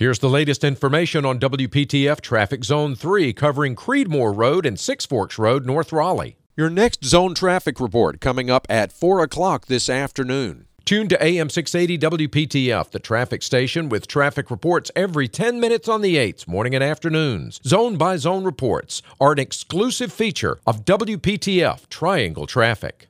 Here's the latest information on WPTF Traffic Zone 3 covering Creedmoor Road and Six Forks Road, North Raleigh. Your next zone traffic report coming up at 4 o'clock this afternoon. Tune to AM 680 WPTF, the traffic station with traffic reports every 10 minutes on the 8s, morning and afternoons. Zone by zone reports are an exclusive feature of WPTF Triangle Traffic.